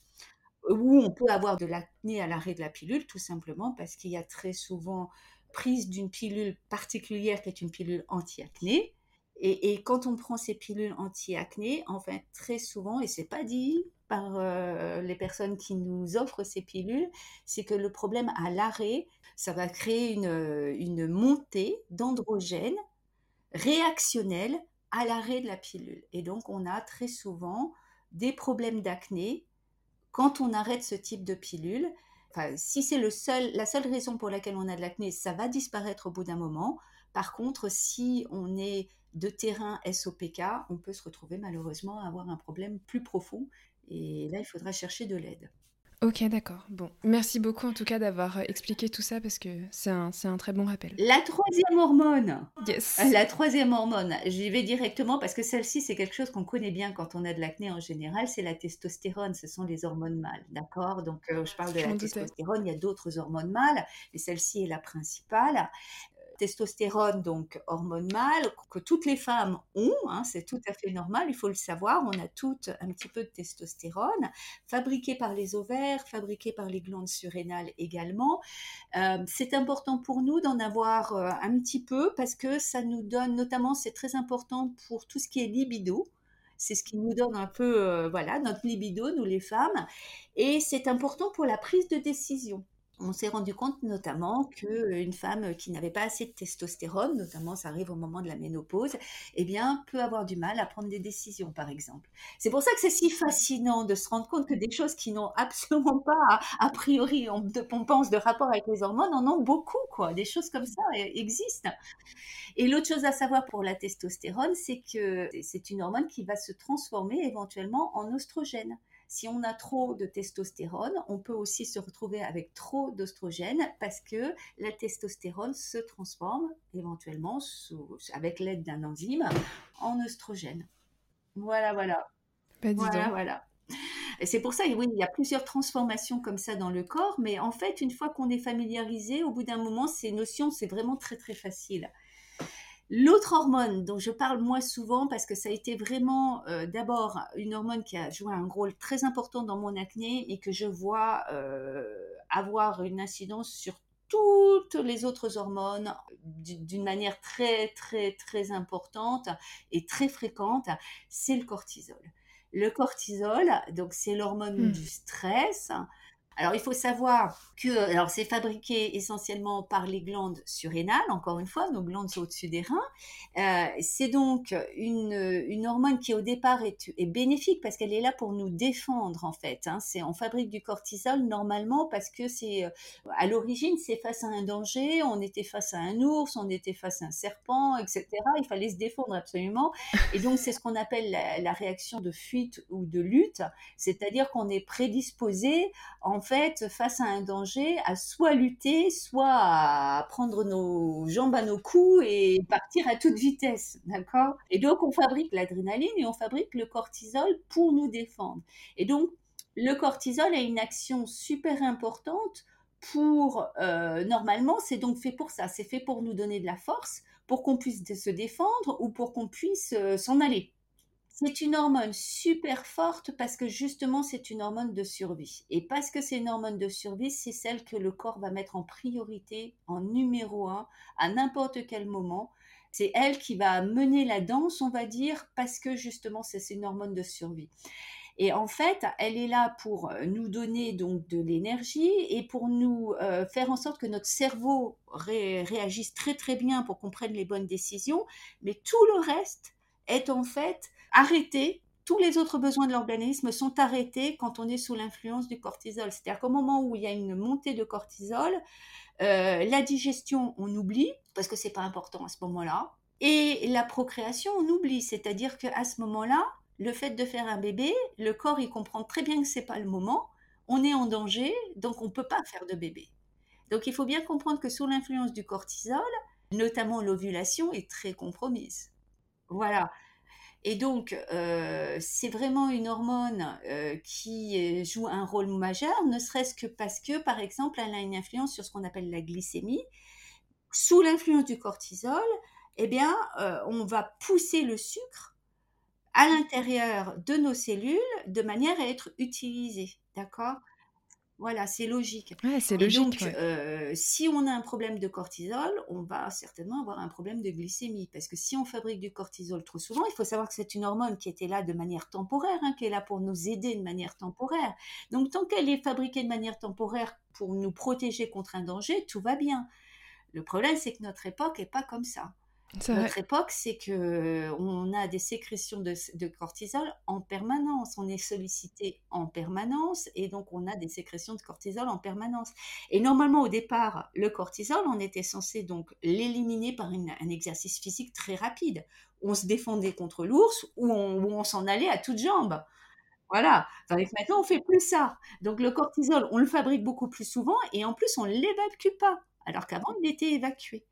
Ou on peut avoir de l'acné à l'arrêt de la pilule tout simplement parce qu'il y a très souvent prise d'une pilule particulière qui est une pilule anti-acné et, quand on prend ces pilules anti-acné, enfin très souvent, et c'est pas dit par euh, les personnes qui nous offrent ces pilules, c'est que le problème à l'arrêt, ça va créer une, une montée d'androgènes réactionnels à l'arrêt de la pilule. Et donc on a très souvent des problèmes d'acné quand on arrête ce type de pilule. Enfin, si c'est le seul, la seule raison pour laquelle on a de l'acné, ça va disparaître au bout d'un moment. Par contre, si on est de terrain SOPK, on peut se retrouver malheureusement à avoir un problème plus profond. Et là, il faudra chercher de l'aide. Ok, d'accord. Bon, merci beaucoup en tout cas d'avoir euh, expliqué tout ça parce que c'est un, un, très bon rappel. La troisième hormone. Yes. La troisième hormone. J'y vais directement parce que celle-ci, c'est quelque chose qu'on connaît bien quand on a de l'acné en général. C'est la testostérone. Ce sont les hormones mâles. D'accord? Donc, euh, je parle de la testostérone. Il y a d'autres hormones mâles, mais celle-ci est la principale testostérone, donc hormone mâle, que toutes les femmes ont, hein, c'est tout à fait normal, il faut le savoir, on a toutes un petit peu de testostérone, fabriquée par les ovaires, fabriquée par les glandes surrénales également. Euh, c'est important pour nous d'en avoir euh, un petit peu parce que ça nous donne, notamment c'est très important pour tout ce qui est libido, c'est ce qui nous donne un peu, euh, voilà, notre libido, nous les femmes. Et c'est important pour la prise de décision on s'est rendu compte notamment qu'une femme qui n'avait pas assez de testostérone, notamment ça arrive au moment de la ménopause, eh bien, peut avoir du mal à prendre des décisions, par exemple. C'est pour ça que c'est si fascinant de se rendre compte que des choses qui n'ont absolument pas, a, priori, on, on, pense, de rapport avec les hormones, en ont beaucoup, quoi. Des choses comme ça e, existent. Et l'autre chose à savoir pour la testostérone, c'est que c'est une hormone qui va se transformer éventuellement en oestrogène. Si on a trop de testostérone, on peut aussi se retrouver avec trop d'oestrogène parce que la testostérone se transforme éventuellement avec l'aide d'un enzyme en oestrogène. Voilà, voilà. Bah, voilà, voilà. Et c'est pour ça, oui, il y a plusieurs transformations comme ça dans le corps, mais en fait, une fois qu'on est familiarisé, au bout d'un moment, ces notions, c'est vraiment très, très facile. L'autre hormone dont je parle moins souvent parce que ça a été vraiment euh, d'abord une hormone qui a joué un rôle très important dans mon acné et que je vois euh, avoir une incidence sur toutes les autres hormones d'une manière très très très importante et très fréquente, c'est le cortisol. Le cortisol, donc c'est l'hormone hmm. du stress, alors, il faut savoir que alors c'est fabriqué essentiellement par les glandes surrénales, encore une fois, nos glandes sont au-dessus des reins. Euh, c'est donc une, une, hormone qui, au départ, est, bénéfique parce qu'elle est là pour nous défendre, en fait. Hein. C'est, on fabrique du cortisol normalement parce que c'est, à l'origine, c'est face à un danger, on était face à un ours, on était face à un serpent, etc. Il fallait se défendre absolument. Et donc, c'est ce qu'on appelle la, la réaction de fuite ou de lutte, c'est-à-dire qu'on est prédisposé, en face à un danger, à soit lutter, soit à prendre nos jambes à nos coups et partir à toute vitesse, d'accord? Et donc, on fabrique l'adrénaline et on fabrique le cortisol pour nous défendre. Et donc, le cortisol a une action super importante pour, euh, normalement, c'est donc fait pour ça, c'est fait pour nous donner de la force, pour qu'on puisse se défendre ou pour qu'on puisse euh, s'en aller C'est une hormone super forte parce que justement c'est une hormone de survie. Et parce que c'est une hormone de survie, c'est celle que le corps va mettre en priorité, en numéro un, à n'importe quel moment. C'est elle qui va mener la danse, on va dire, parce que justement c'est une hormone de survie. Et en fait, elle est là pour euh, nous donner de l'énergie et pour nous euh, faire en sorte que notre cerveau réagisse très très bien pour qu'on prenne les bonnes décisions. Mais tout le reste est en fait arrêté. Tous les autres besoins de l'organisme sont arrêtés quand on est sous l'influence du cortisol. C'est-à-dire qu'au moment où il y a une montée de cortisol, euh, la digestion, on oublie parce que c'est pas important à ce moment-là. Et la procréation, on oublie. C'est-à-dire qu'à ce moment-là, le fait de faire un bébé, le corps il comprend très bien que c'est pas le moment, on est en danger, donc on peut pas faire de bébé. Donc il faut bien comprendre que sous l'influence du cortisol, notamment l'ovulation est très compromise. Voilà. Et donc, euh, c'est vraiment une hormone euh, qui joue un rôle majeur, ne serait-ce que parce que, par exemple, elle a une influence sur ce qu'on appelle la glycémie. Sous l'influence du cortisol, eh bien, euh, on va pousser le sucre à l'intérieur de nos cellules de manière à être utilisé. D'accord? Voilà, c'est logique. Ouais, c'est logique. donc, euh, si on a un problème de cortisol, on va certainement avoir un problème de glycémie. Parce que si on fabrique du cortisol trop souvent, il faut savoir que c'est une hormone qui était là de manière temporaire, hein, qui est là pour nous aider de manière temporaire. Donc, tant qu'elle est fabriquée de manière temporaire pour nous protéger contre un danger, tout va bien. Le problème, c'est que notre époque n'est pas comme ça. Notre époque, c'est que on a des sécrétions de, cortisol en permanence. On est sollicité en permanence et donc on a des sécrétions de cortisol en permanence. Et normalement, au départ, le cortisol, on était censé donc l'éliminer par un exercice physique très rapide. On se défendait contre l'ours ou on, s'en allait à toutes jambes. Voilà. Tandis maintenant, on fait plus ça. Donc le cortisol, on le fabrique beaucoup plus souvent et en plus, on l'évacue pas. Alors qu'avant, il était évacué.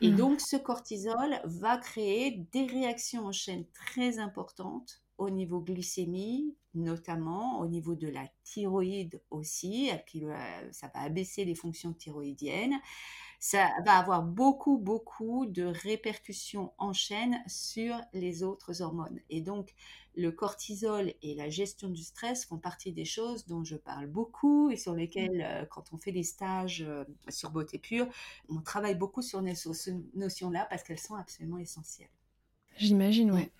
Et mmh. donc, ce cortisol va créer des réactions en chaîne très importantes au niveau glycémie, notamment au niveau de la thyroïde aussi, ça va abaisser les fonctions thyroïdiennes. Ça va avoir beaucoup, beaucoup de répercussions en chaîne sur les autres hormones. Et donc, le cortisol et la gestion du stress font partie des choses dont je parle beaucoup et sur lesquelles, mmh. euh, quand on fait des stages euh, sur Beauté Pure, on travaille beaucoup sur ces notions-là parce qu'elles sont absolument essentielles. J'imagine, ouais.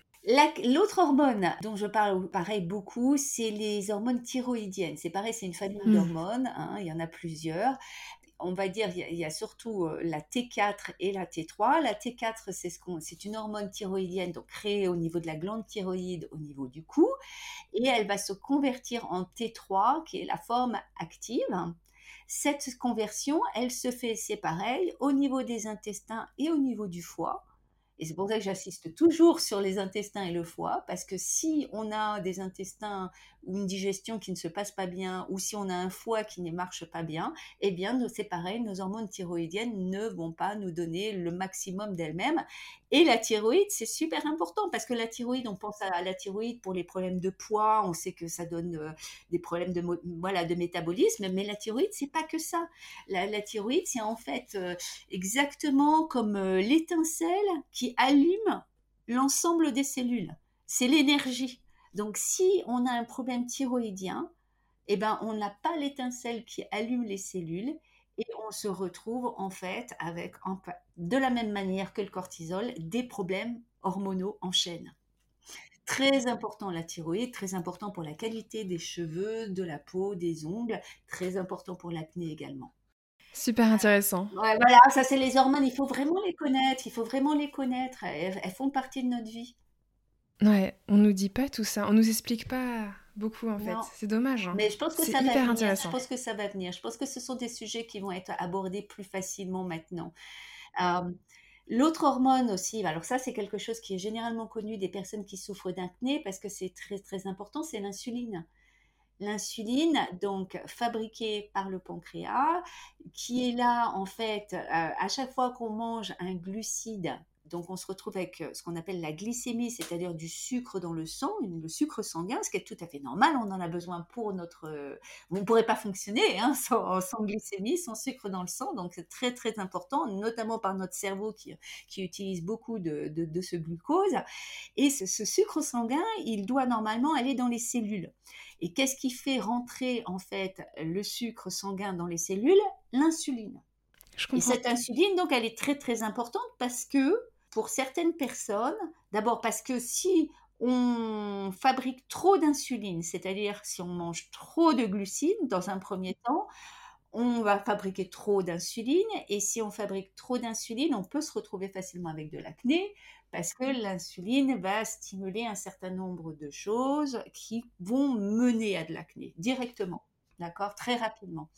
L'autre hormone dont je parle pareil beaucoup, c'est les hormones thyroïdiennes. C'est pareil, c'est une famille mmh. d'hormones, hein, il y en a plusieurs on va dire, il y, a, surtout euh, la T4 et la T3. La T4, c'est ce c'est une hormone thyroïdienne donc créée au niveau de la glande thyroïde, au niveau du cou, et elle va se convertir en T3, qui est la forme active. Cette conversion, elle se fait, c'est pareil, au niveau des intestins et au niveau du foie. Et c'est pour ça que j'insiste toujours sur les intestins et le foie, parce que si on a des intestins ou une digestion qui ne se passe pas bien, ou si on a un foie qui ne marche pas bien, eh bien, c'est pareil, nos hormones thyroïdiennes ne vont pas nous donner le maximum d'elles-mêmes. Et la thyroïde, c'est super important, parce que la thyroïde, on pense à la thyroïde pour les problèmes de poids, on sait que ça donne euh, des problèmes de, voilà, de métabolisme, mais la thyroïde, c'est pas que ça. La, thyroïde, c'est en fait euh, exactement comme euh, l'étincelle qui allume l'ensemble des cellules. C'est l'énergie. Donc, si on a un problème thyroïdien, eh ben, on n'a pas l'étincelle qui allume les cellules et on se retrouve en fait avec, de la même manière que le cortisol, des problèmes hormonaux en chaîne. Très important la thyroïde, très important pour la qualité des cheveux, de la peau, des ongles, très important pour l'acné également. Super intéressant. voilà, ça c'est les hormones, il faut vraiment les connaître, il faut vraiment les connaître, elles font partie de notre vie. Ouais, on nous dit pas tout ça, on nous explique pas beaucoup en fait. C'est dommage. Hein. Mais je pense que ça va venir. Je pense que ça va venir. Je pense que ce sont des sujets qui vont être abordés plus facilement maintenant. Euh, l'autre hormone aussi, alors ça c'est quelque chose qui est généralement connu des personnes qui souffrent d'acné parce que c'est très très important, c'est l'insuline. L'insuline, donc fabriquée par le pancréas, qui est là en fait euh, à chaque fois qu'on mange un glucide Donc on se retrouve avec ce qu'on appelle la glycémie, c'est-à-dire du sucre dans le sang, le sucre sanguin, ce qui est tout à fait normal. On en a besoin pour notre... On ne pourrait pas fonctionner hein, sans, glycémie, sans sucre dans le sang. Donc c'est très très important, notamment par notre cerveau qui, qui utilise beaucoup de, de, ce glucose. Et ce sucre sanguin, il doit normalement aller dans les cellules. Et qu'est-ce qui fait rentrer en fait le sucre sanguin dans les cellules? L'insuline. Et cette insuline, donc, elle est très très importante parce que pour certaines personnes, d'abord parce que si on fabrique trop d'insuline, c'est-à-dire si on mange trop de glucides dans un premier temps, on va fabriquer trop d'insuline. Et si on fabrique trop d'insuline, on peut se retrouver facilement avec de l'acné parce que l'insuline va stimuler un certain nombre de choses qui vont mener à de l'acné directement, d'accord, très rapidement.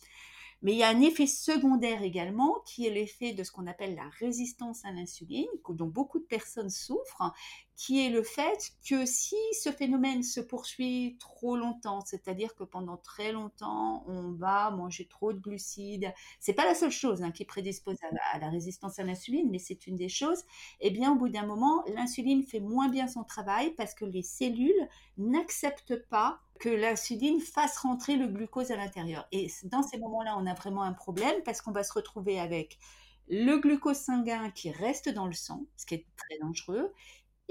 Mais il y a un effet secondaire également qui est l'effet de ce qu'on appelle la résistance à l'insuline, dont beaucoup de personnes souffrent, qui est le fait que si ce phénomène se poursuit trop longtemps, c'est-à-dire que pendant très longtemps on va manger trop de glucides, c'est pas la seule chose hein, qui prédispose à la, résistance à l'insuline, mais c'est une des choses. Eh bien, au bout d'un moment, l'insuline fait moins bien son travail parce que les cellules n'acceptent pas que l'insuline fasse rentrer le glucose à l'intérieur. Et dans ces moments-là, on a vraiment un problème parce qu'on va se retrouver avec le glucose sanguin qui reste dans le sang, ce qui est très dangereux,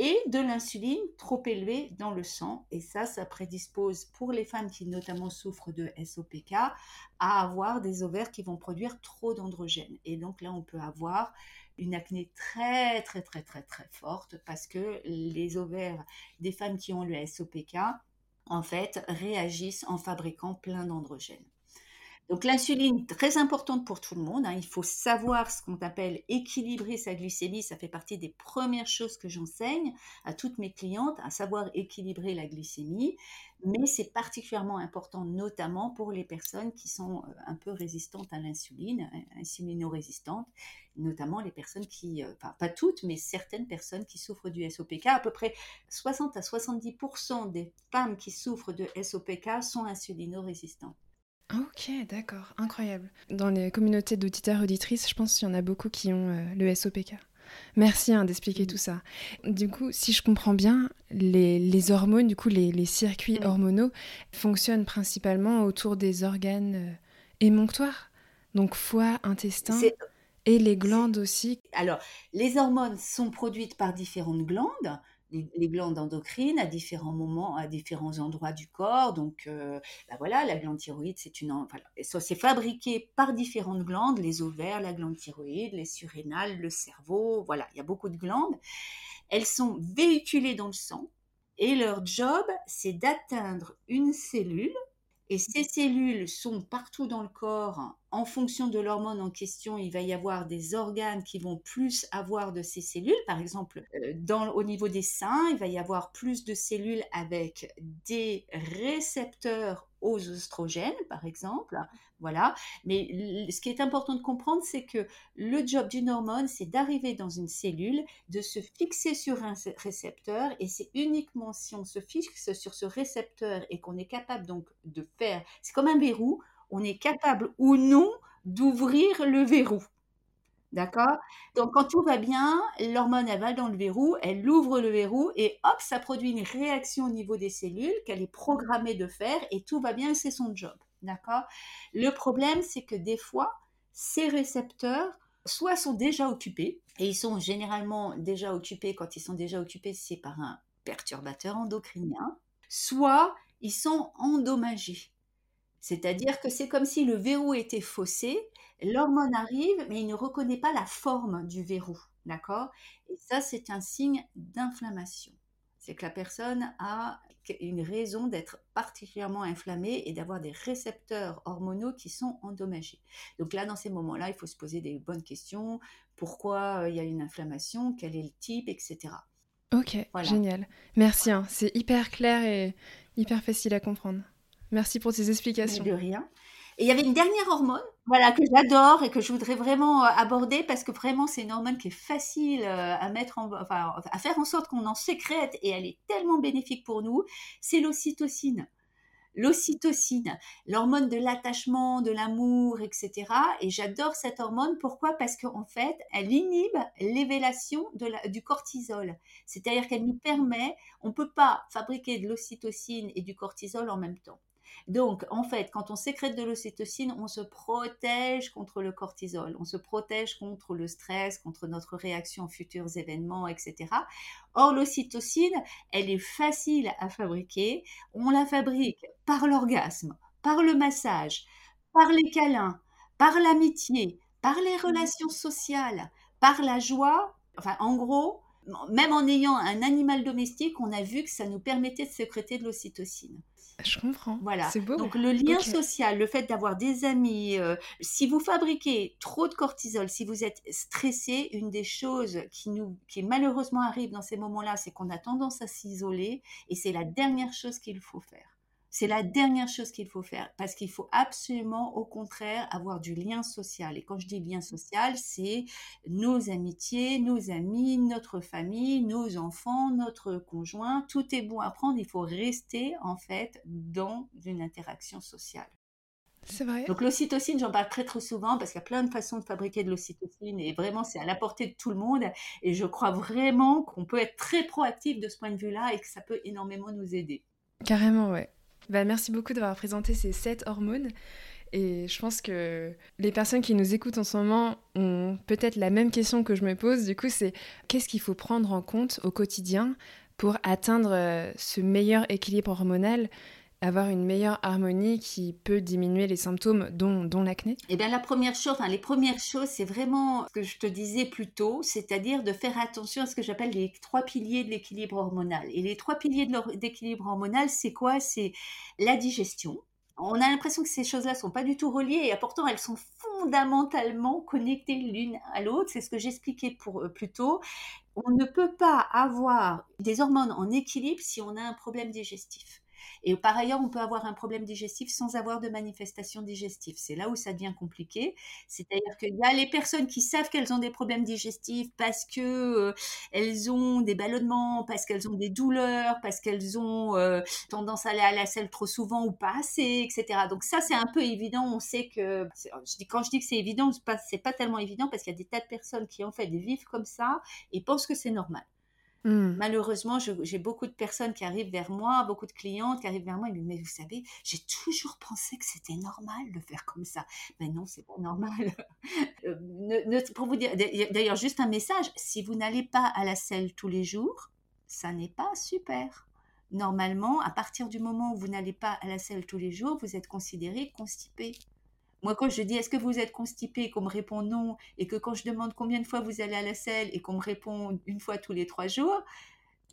et de l'insuline trop élevée dans le sang. Et ça, ça prédispose pour les femmes qui notamment souffrent de SOPK à avoir des ovaires qui vont produire trop d'androgènes. Et donc là, on peut avoir une acné très, très, très, très, très forte parce que les ovaires des femmes qui ont le SOPK, en fait, réagissent en fabriquant plein d'androgènes. Donc l'insuline, très importante pour tout le monde. Hein. Il faut savoir ce qu'on appelle équilibrer sa glycémie. Ça fait partie des premières choses que j'enseigne à toutes mes clientes, à savoir équilibrer la glycémie. Mais c'est particulièrement important, notamment pour les personnes qui sont euh, un peu résistantes à l'insuline, hein, insulino-résistantes, notamment les personnes qui, euh, pas toutes, mais certaines personnes qui souffrent du SOPK. À peu près 60 à 70% des femmes qui souffrent de SOPK sont insulino-résistantes. Ok, d'accord, incroyable. Dans les communautés d'auditeurs auditrices, je pense qu'il y en a beaucoup qui ont euh, le SOPK. Merci hein, d'expliquer tout ça. Du coup, si je comprends bien, les, hormones, du coup, les, circuits hormonaux fonctionnent principalement autour des organes euh, émonctoires, donc foie, intestin et les glandes aussi. Alors, les hormones sont produites par différentes glandes les, glandes endocrines à différents moments, à différents endroits du corps. Donc, euh, bah voilà, la glande thyroïde, c'est une, c'est fabriqué par différentes glandes, les ovaires, la glande thyroïde, les surrénales, le cerveau. Voilà, il y a beaucoup de glandes. Elles sont véhiculées dans le sang et leur job, c'est d'atteindre une cellule et ces cellules sont partout dans le corps. En fonction de l'hormone en question, il va y avoir des organes qui vont plus avoir de ces cellules. Par exemple, euh, dans, au niveau des seins, il va y avoir plus de cellules avec des récepteurs aux oestrogènes, par exemple. Voilà. Mais ce qui est important de comprendre, c'est que le job d'une hormone, c'est d'arriver dans une cellule, de se fixer sur un récepteur, et c'est uniquement si on se fixe sur ce récepteur et qu'on est capable donc de faire, c'est comme un verrou, on est capable ou non d'ouvrir le verrou. D'accord? Donc, quand tout va bien, l'hormone, elle va dans le verrou, elle ouvre le verrou et hop, ça produit une réaction au niveau des cellules qu'elle est programmée de faire et tout va bien, c'est son job. D'accord? Le problème, c'est que des fois, ces récepteurs, soit sont déjà occupés, et ils sont généralement déjà occupés, quand ils sont déjà occupés, c'est par un perturbateur endocrinien, soit ils sont endommagés. C'est-à-dire que c'est comme si le verrou était faussé, l'hormone arrive, mais il ne reconnaît pas la forme du verrou. D'accord? Et ça, c'est un signe d'inflammation. C'est que la personne a une raison d'être particulièrement inflammée et d'avoir des récepteurs hormonaux qui sont endommagés. Donc là, dans ces moments-là, il faut se poser des bonnes questions. Pourquoi euh, il y a une inflammation? Quel est le type Etc. Ok, génial. Merci, hein. c'est hyper clair et hyper facile à comprendre. Merci pour ces explications. de rien. Et il y avait une dernière hormone, voilà, que j'adore et que je voudrais vraiment euh, aborder parce que vraiment c'est une hormone qui est facile euh, à mettre en, enfin, à faire en sorte qu'on en sécrète et elle est tellement bénéfique pour nous. C'est l'ocytocine. l'ocytocine, l'hormone de l'attachement, de l'amour, etc. Et j'adore cette hormone. Pourquoi? Parce qu'en fait, elle inhibe l'évélation du cortisol. C'est-à-dire qu'elle nous permet, on ne peut pas fabriquer de l'ocytocine et du cortisol en même temps. Donc, en fait, quand on sécrète de l'ocytocine, on se protège contre le cortisol, on se protège contre le stress, contre notre réaction aux futurs événements, etc. Or, l'ocytocine, elle est facile à fabriquer. On la fabrique par l'orgasme, par le massage, par les câlins, par l'amitié, par les mmh. relations sociales, par la joie. Enfin, en gros, même en ayant un animal domestique, on a vu que ça nous permettait de sécréter de l'ocytocine. Je comprends. Voilà. C'est beau. Donc le lien social, le fait d'avoir des amis, euh, si vous fabriquez trop de cortisol, si vous êtes stressé, une des choses qui nous, qui malheureusement arrive dans ces moments-là, c'est qu'on a tendance à s'isoler et c'est la dernière chose qu'il faut faire. C'est la dernière chose qu'il faut faire parce qu'il faut absolument, au contraire, avoir du lien social. Et quand je dis lien social, c'est nos amitiés, nos amis, notre famille, nos enfants, notre conjoint. Tout est bon à prendre. Il faut rester, en fait, dans une interaction sociale. C'est vrai. Donc l'ocytocine, j'en parle très très souvent parce qu'il y a plein de façons de fabriquer de l'ocytocine et vraiment c'est à la portée de tout le monde et je crois vraiment qu'on peut être très proactif de ce point de vue-là et que ça peut énormément nous aider. Carrément, ouais. Bah, merci beaucoup d'avoir présenté ces sept hormones. Et je pense que les personnes qui nous écoutent en ce moment ont peut-être la même question que je me pose. Du coup, c'est qu'est-ce qu'il faut prendre en compte au quotidien pour atteindre euh, ce meilleur équilibre hormonal? Avoir une meilleure harmonie qui peut diminuer les symptômes, dont, l'acné Eh bien, la première chose, enfin, les premières choses, c'est vraiment ce que je te disais plus tôt, c'est-à-dire de faire attention à ce que j'appelle les trois piliers de l'équilibre hormonal. Et les trois piliers de l'équilibre hormonal, c'est quoi? C'est la digestion. On a l'impression que ces choses-là sont pas du tout reliées et pourtant elles sont fondamentalement connectées l'une à l'autre. C'est ce que j'expliquais pour euh, plus tôt. On ne peut pas avoir des hormones en équilibre si on a un problème digestif. Et par ailleurs, on peut avoir un problème digestif sans avoir de manifestation digestive. C'est là où ça devient compliqué. C'est-à-dire qu'il y a les personnes qui savent qu'elles ont des problèmes digestifs parce que euh, elles ont des ballonnements, parce qu'elles ont des douleurs, parce qu'elles ont euh, tendance à aller à la selle trop souvent ou pas assez, etc. Donc ça, c'est un peu évident. On sait que quand je dis que c'est évident, c'est pas tellement évident parce qu'il y a des tas de personnes qui en fait vivent comme ça et pensent que c'est normal. Mmh. Malheureusement, j'ai beaucoup de personnes qui arrivent vers moi, beaucoup de clientes qui arrivent vers moi et me disent, mais vous savez, j'ai toujours pensé que c'était normal de faire comme ça. Mais non, c'est pas normal. Euh, pour vous dire, d'ailleurs, juste un message, si vous n'allez pas à la selle tous les jours, ça n'est pas super. Normalement, à partir du moment où vous n'allez pas à la selle tous les jours, vous êtes considéré constipé. Moi, quand je dis est-ce que vous êtes constipé, qu'on me répond non, et que quand je demande combien de fois vous allez à la selle et qu'on me répond une fois tous les trois jours,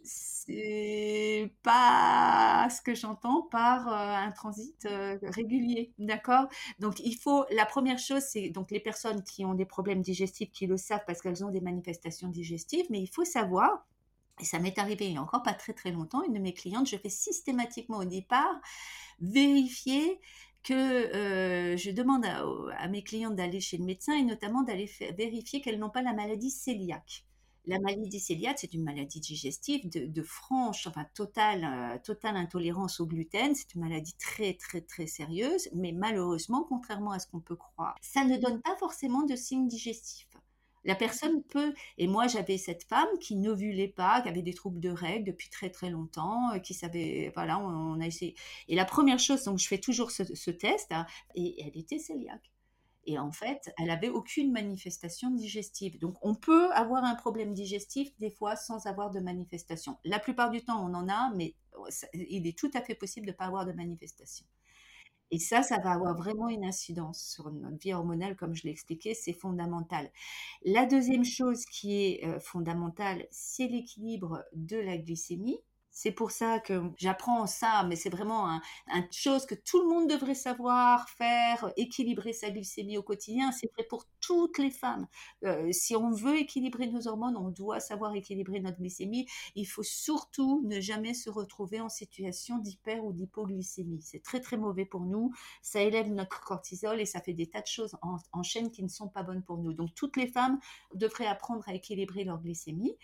c'est pas ce que j'entends par euh, un transit euh, régulier, d'accord? Donc il faut la première chose c'est donc les personnes qui ont des problèmes digestifs qui le savent parce qu'elles ont des manifestations digestives, mais il faut savoir et ça m'est arrivé il n'y a encore pas très très longtemps, une de mes clientes, je fais systématiquement au départ vérifier que euh, je demande à, mes clientes d'aller chez le médecin et notamment d'aller vérifier qu'elles n'ont pas la maladie cœliaque. La maladie cœliaque, c'est une maladie digestive de, franche, enfin totale, euh, totale intolérance au gluten. C'est une maladie très très très sérieuse, mais malheureusement, contrairement à ce qu'on peut croire, ça ne donne pas forcément de signes digestifs. La personne peut, et moi j'avais cette femme qui n'ovulait pas, qui avait des troubles de règles depuis très très longtemps, qui savait, voilà, on, a essayé. Et la première chose, donc je fais toujours ce, test, hein, et elle était cœliaque. Et en fait, elle avait aucune manifestation digestive. Donc, on peut avoir un problème digestif des fois sans avoir de manifestation. La plupart du temps, on en a, mais oh, il est tout à fait possible de ne pas avoir de manifestation. Et ça, ça va avoir vraiment une incidence sur notre vie hormonale, comme je l'ai expliqué, c'est fondamental. La deuxième chose qui est euh, fondamentale, c'est l'équilibre de la glycémie. C'est pour ça que j'apprends ça, mais c'est vraiment une un chose que tout le monde devrait savoir faire, équilibrer sa glycémie au quotidien. C'est vrai pour toutes les femmes. Euh, si on veut équilibrer nos hormones, on doit savoir équilibrer notre glycémie. Il faut surtout ne jamais se retrouver en situation d'hyper ou d'hypoglycémie. C'est très très mauvais pour nous. Ça élève notre cortisol et ça fait des tas de choses en chaîne qui ne sont pas bonnes pour nous. Donc toutes les femmes devraient apprendre à équilibrer leur glycémie.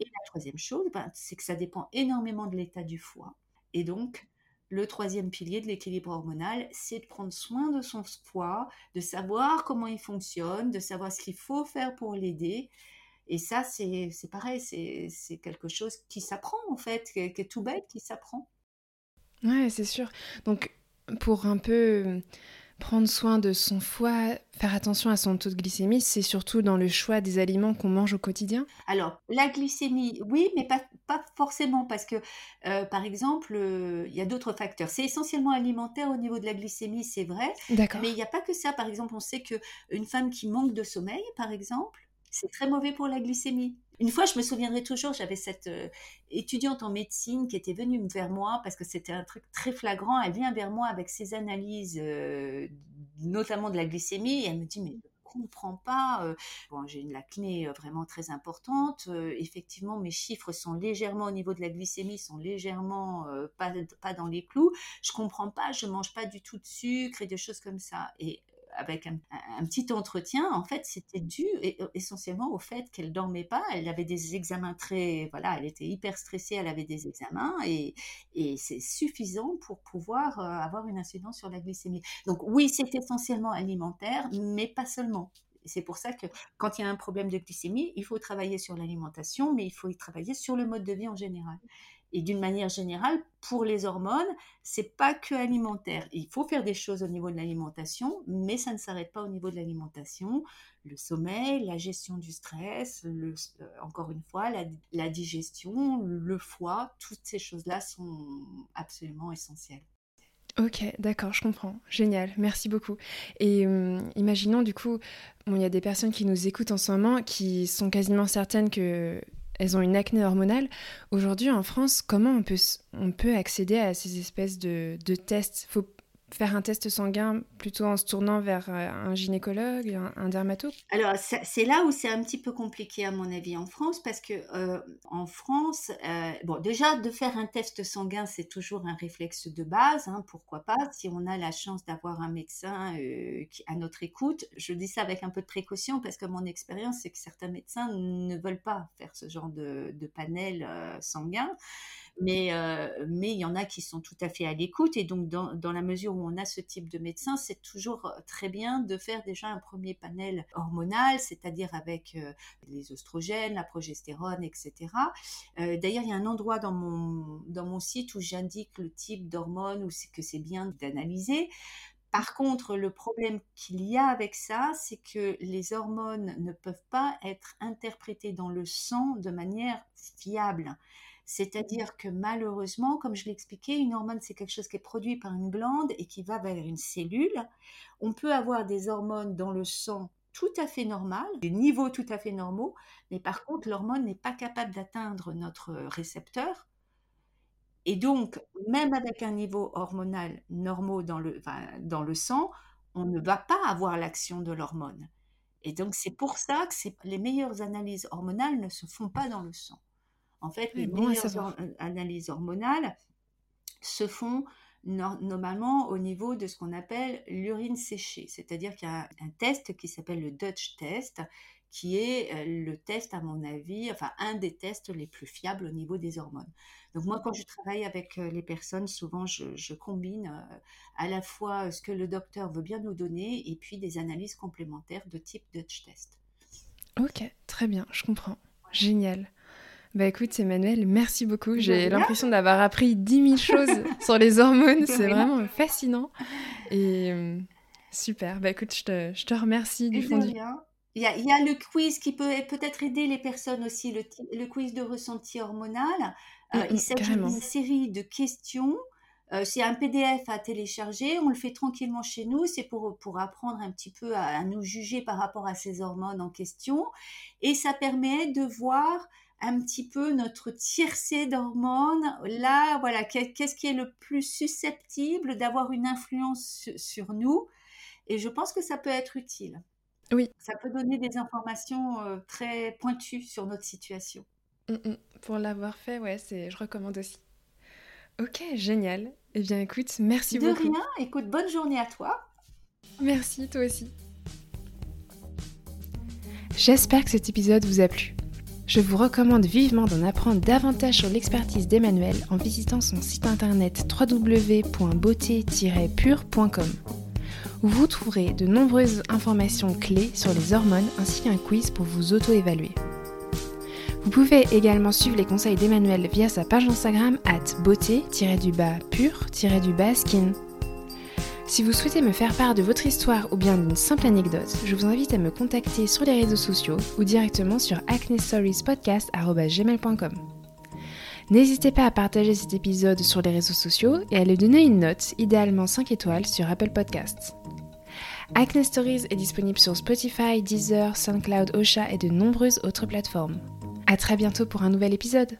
Et la troisième chose, ben, c'est que ça dépend énormément de l'état du foie. Et donc, le troisième pilier de l'équilibre hormonal, c'est de prendre soin de son foie, de savoir comment il fonctionne, de savoir ce qu'il faut faire pour l'aider. Et ça, c'est pareil, c'est quelque chose qui s'apprend en fait, qui est, tout bête, qui s'apprend. Ouais, c'est sûr. Donc, pour un peu prendre soin de son foie, faire attention à son taux de glycémie, c'est surtout dans le choix des aliments qu'on mange au quotidien Alors, la glycémie, oui, mais pas, pas forcément, parce que, euh, par exemple, euh, il y a d'autres facteurs. C'est essentiellement alimentaire au niveau de la glycémie, c'est vrai. D'accord. Mais il n'y a pas que ça. Par exemple, on sait qu'une femme qui manque de sommeil, par exemple, c'est très mauvais pour la glycémie. Une fois, je me souviendrai toujours, j'avais cette euh, étudiante en médecine qui était venue vers moi parce que c'était un truc très flagrant. Elle vient vers moi avec ses analyses, euh, notamment de la glycémie, et elle me dit mais je ne comprends pas. Euh, j'ai une acné vraiment très importante. effectivement, mes chiffres sont légèrement au niveau de la glycémie, sont légèrement pas, dans les clous. Je comprends pas, je mange pas du tout de sucre et des choses comme ça. Avec un, petit entretien, en fait, c'était dû essentiellement au fait qu'elle dormait pas. Elle avait des examens très, voilà, elle était hyper stressée, elle avait des examens et, et c'est suffisant pour pouvoir euh, avoir une incidence sur la glycémie. Donc oui, c'est essentiellement alimentaire, mais pas seulement. C'est pour ça que quand il y a un problème de glycémie, il faut travailler sur l'alimentation, mais il faut y travailler sur le mode de vie en général. Et d'une manière générale, pour les hormones, c'est pas que alimentaire. Il faut faire des choses au niveau de l'alimentation, mais ça ne s'arrête pas au niveau de l'alimentation. Le sommeil, la gestion du stress, euh, encore une fois, la, digestion, le foie, toutes ces choses-là sont absolument essentielles. Ok, d'accord, je comprends. Génial, merci beaucoup. Et hum, imaginons du coup, il y a des personnes qui nous écoutent en ce moment qui sont quasiment certaines que elles ont une acné hormonale. Aujourd'hui, en France, comment on peut, accéder à ces espèces de, tests? Faire un test sanguin plutôt en se tournant vers euh, un gynécologue, un, dermato Alors, c'est là où c'est un petit peu compliqué, à mon avis, en France, parce que euh, en France, euh, bon, déjà, de faire un test sanguin, c'est toujours un réflexe de base, hein, pourquoi pas, si on a la chance d'avoir un médecin qui, à notre écoute. Je dis ça avec un peu de précaution, parce que mon expérience, c'est que certains médecins ne veulent pas faire ce genre de panel sanguin mais euh, mais il y en a qui sont tout à fait à l'écoute et donc dans, dans, la mesure où on a ce type de médecin, c'est toujours euh, très bien de faire déjà un premier panel hormonal, c'est-à-dire avec euh, les oestrogènes, la progestérone, etc. D'ailleurs, il y a un endroit dans mon dans mon site où j'indique le type d'hormones ou que c'est bien d'analyser. Par contre, le problème qu'il y a avec ça, c'est que les hormones ne peuvent pas être interprétées dans le sang de manière fiable. C'est-à-dire que malheureusement, comme je l'expliquais, une hormone, c'est quelque chose qui est produit par une glande et qui va vers une cellule. On peut avoir des hormones dans le sang tout à fait normal, des niveaux tout à fait normaux, mais par contre, l'hormone n'est pas capable d'atteindre notre récepteur. Et donc, même avec un niveau hormonal normal dans le, dans le sang, on ne va pas avoir l'action de l'hormone. Et donc, c'est pour ça que les meilleures analyses hormonales ne se font pas dans le sang. En fait, les meilleures analyses hormonales se font normalement au niveau de ce qu'on appelle l'urine séchée. C'est-à-dire qu'il y a un, test qui s'appelle le Dutch test, qui est euh, le test, à mon avis, enfin un des tests les plus fiables au niveau des hormones. Donc moi, quand je travaille avec euh, les personnes, souvent je, combine euh, à la fois ce que le docteur veut bien nous donner et puis des analyses complémentaires de type Dutch test. Ok, très bien, je comprends. Génial. Bah écoute, Emmanuel, merci beaucoup. J'ai l'impression d'avoir appris 10 000 choses sur les hormones. C'est vraiment fascinant. Et euh, super. Bah écoute, je te, je te remercie du fond du... Il y, a, il y, a, le quiz qui peut peut-être aider les personnes aussi, le, le quiz de ressenti hormonal. Euh, mm, il mm, s'agit d'une série de questions. Euh, c'est un PDF à télécharger, on le fait tranquillement chez nous, c'est pour, pour apprendre un petit peu à, à, nous juger par rapport à ces hormones en question. Et ça permet de voir un petit peu notre tiercé d'hormones. Là, voilà, qu'est-ce qui est le plus susceptible d'avoir une influence sur nous? Et je pense que ça peut être utile. Oui. Ça peut donner des informations euh, très pointues sur notre situation. Mm, mm. Pour l'avoir fait, ouais, c'est, je recommande aussi. Ok, génial. Eh bien, écoute, merci beaucoup. De rien. Écoute, bonne journée à toi. Merci, toi aussi. J'espère que cet épisode vous a plu. Je vous recommande vivement d'en apprendre davantage sur l'expertise d'Emmanuel en visitant son site internet www.beauté-pure.com vous trouverez de nombreuses informations clés sur les hormones ainsi qu'un quiz pour vous auto-évaluer. Vous pouvez également suivre les conseils d'Emmanuel via sa page Instagram at beauté-pure-skin. Si vous souhaitez me faire part de votre histoire ou bien d'une simple anecdote, je vous invite à me contacter sur les réseaux sociaux ou directement sur acnestoriespodcast.gmail.com. N'hésitez pas à partager cet épisode sur les réseaux sociaux et à lui donner une note, idéalement 5 étoiles, sur Apple Podcasts. Acne Stories est disponible sur Spotify, Deezer, SoundCloud, Osha et de nombreuses autres plateformes. A très bientôt pour un nouvel épisode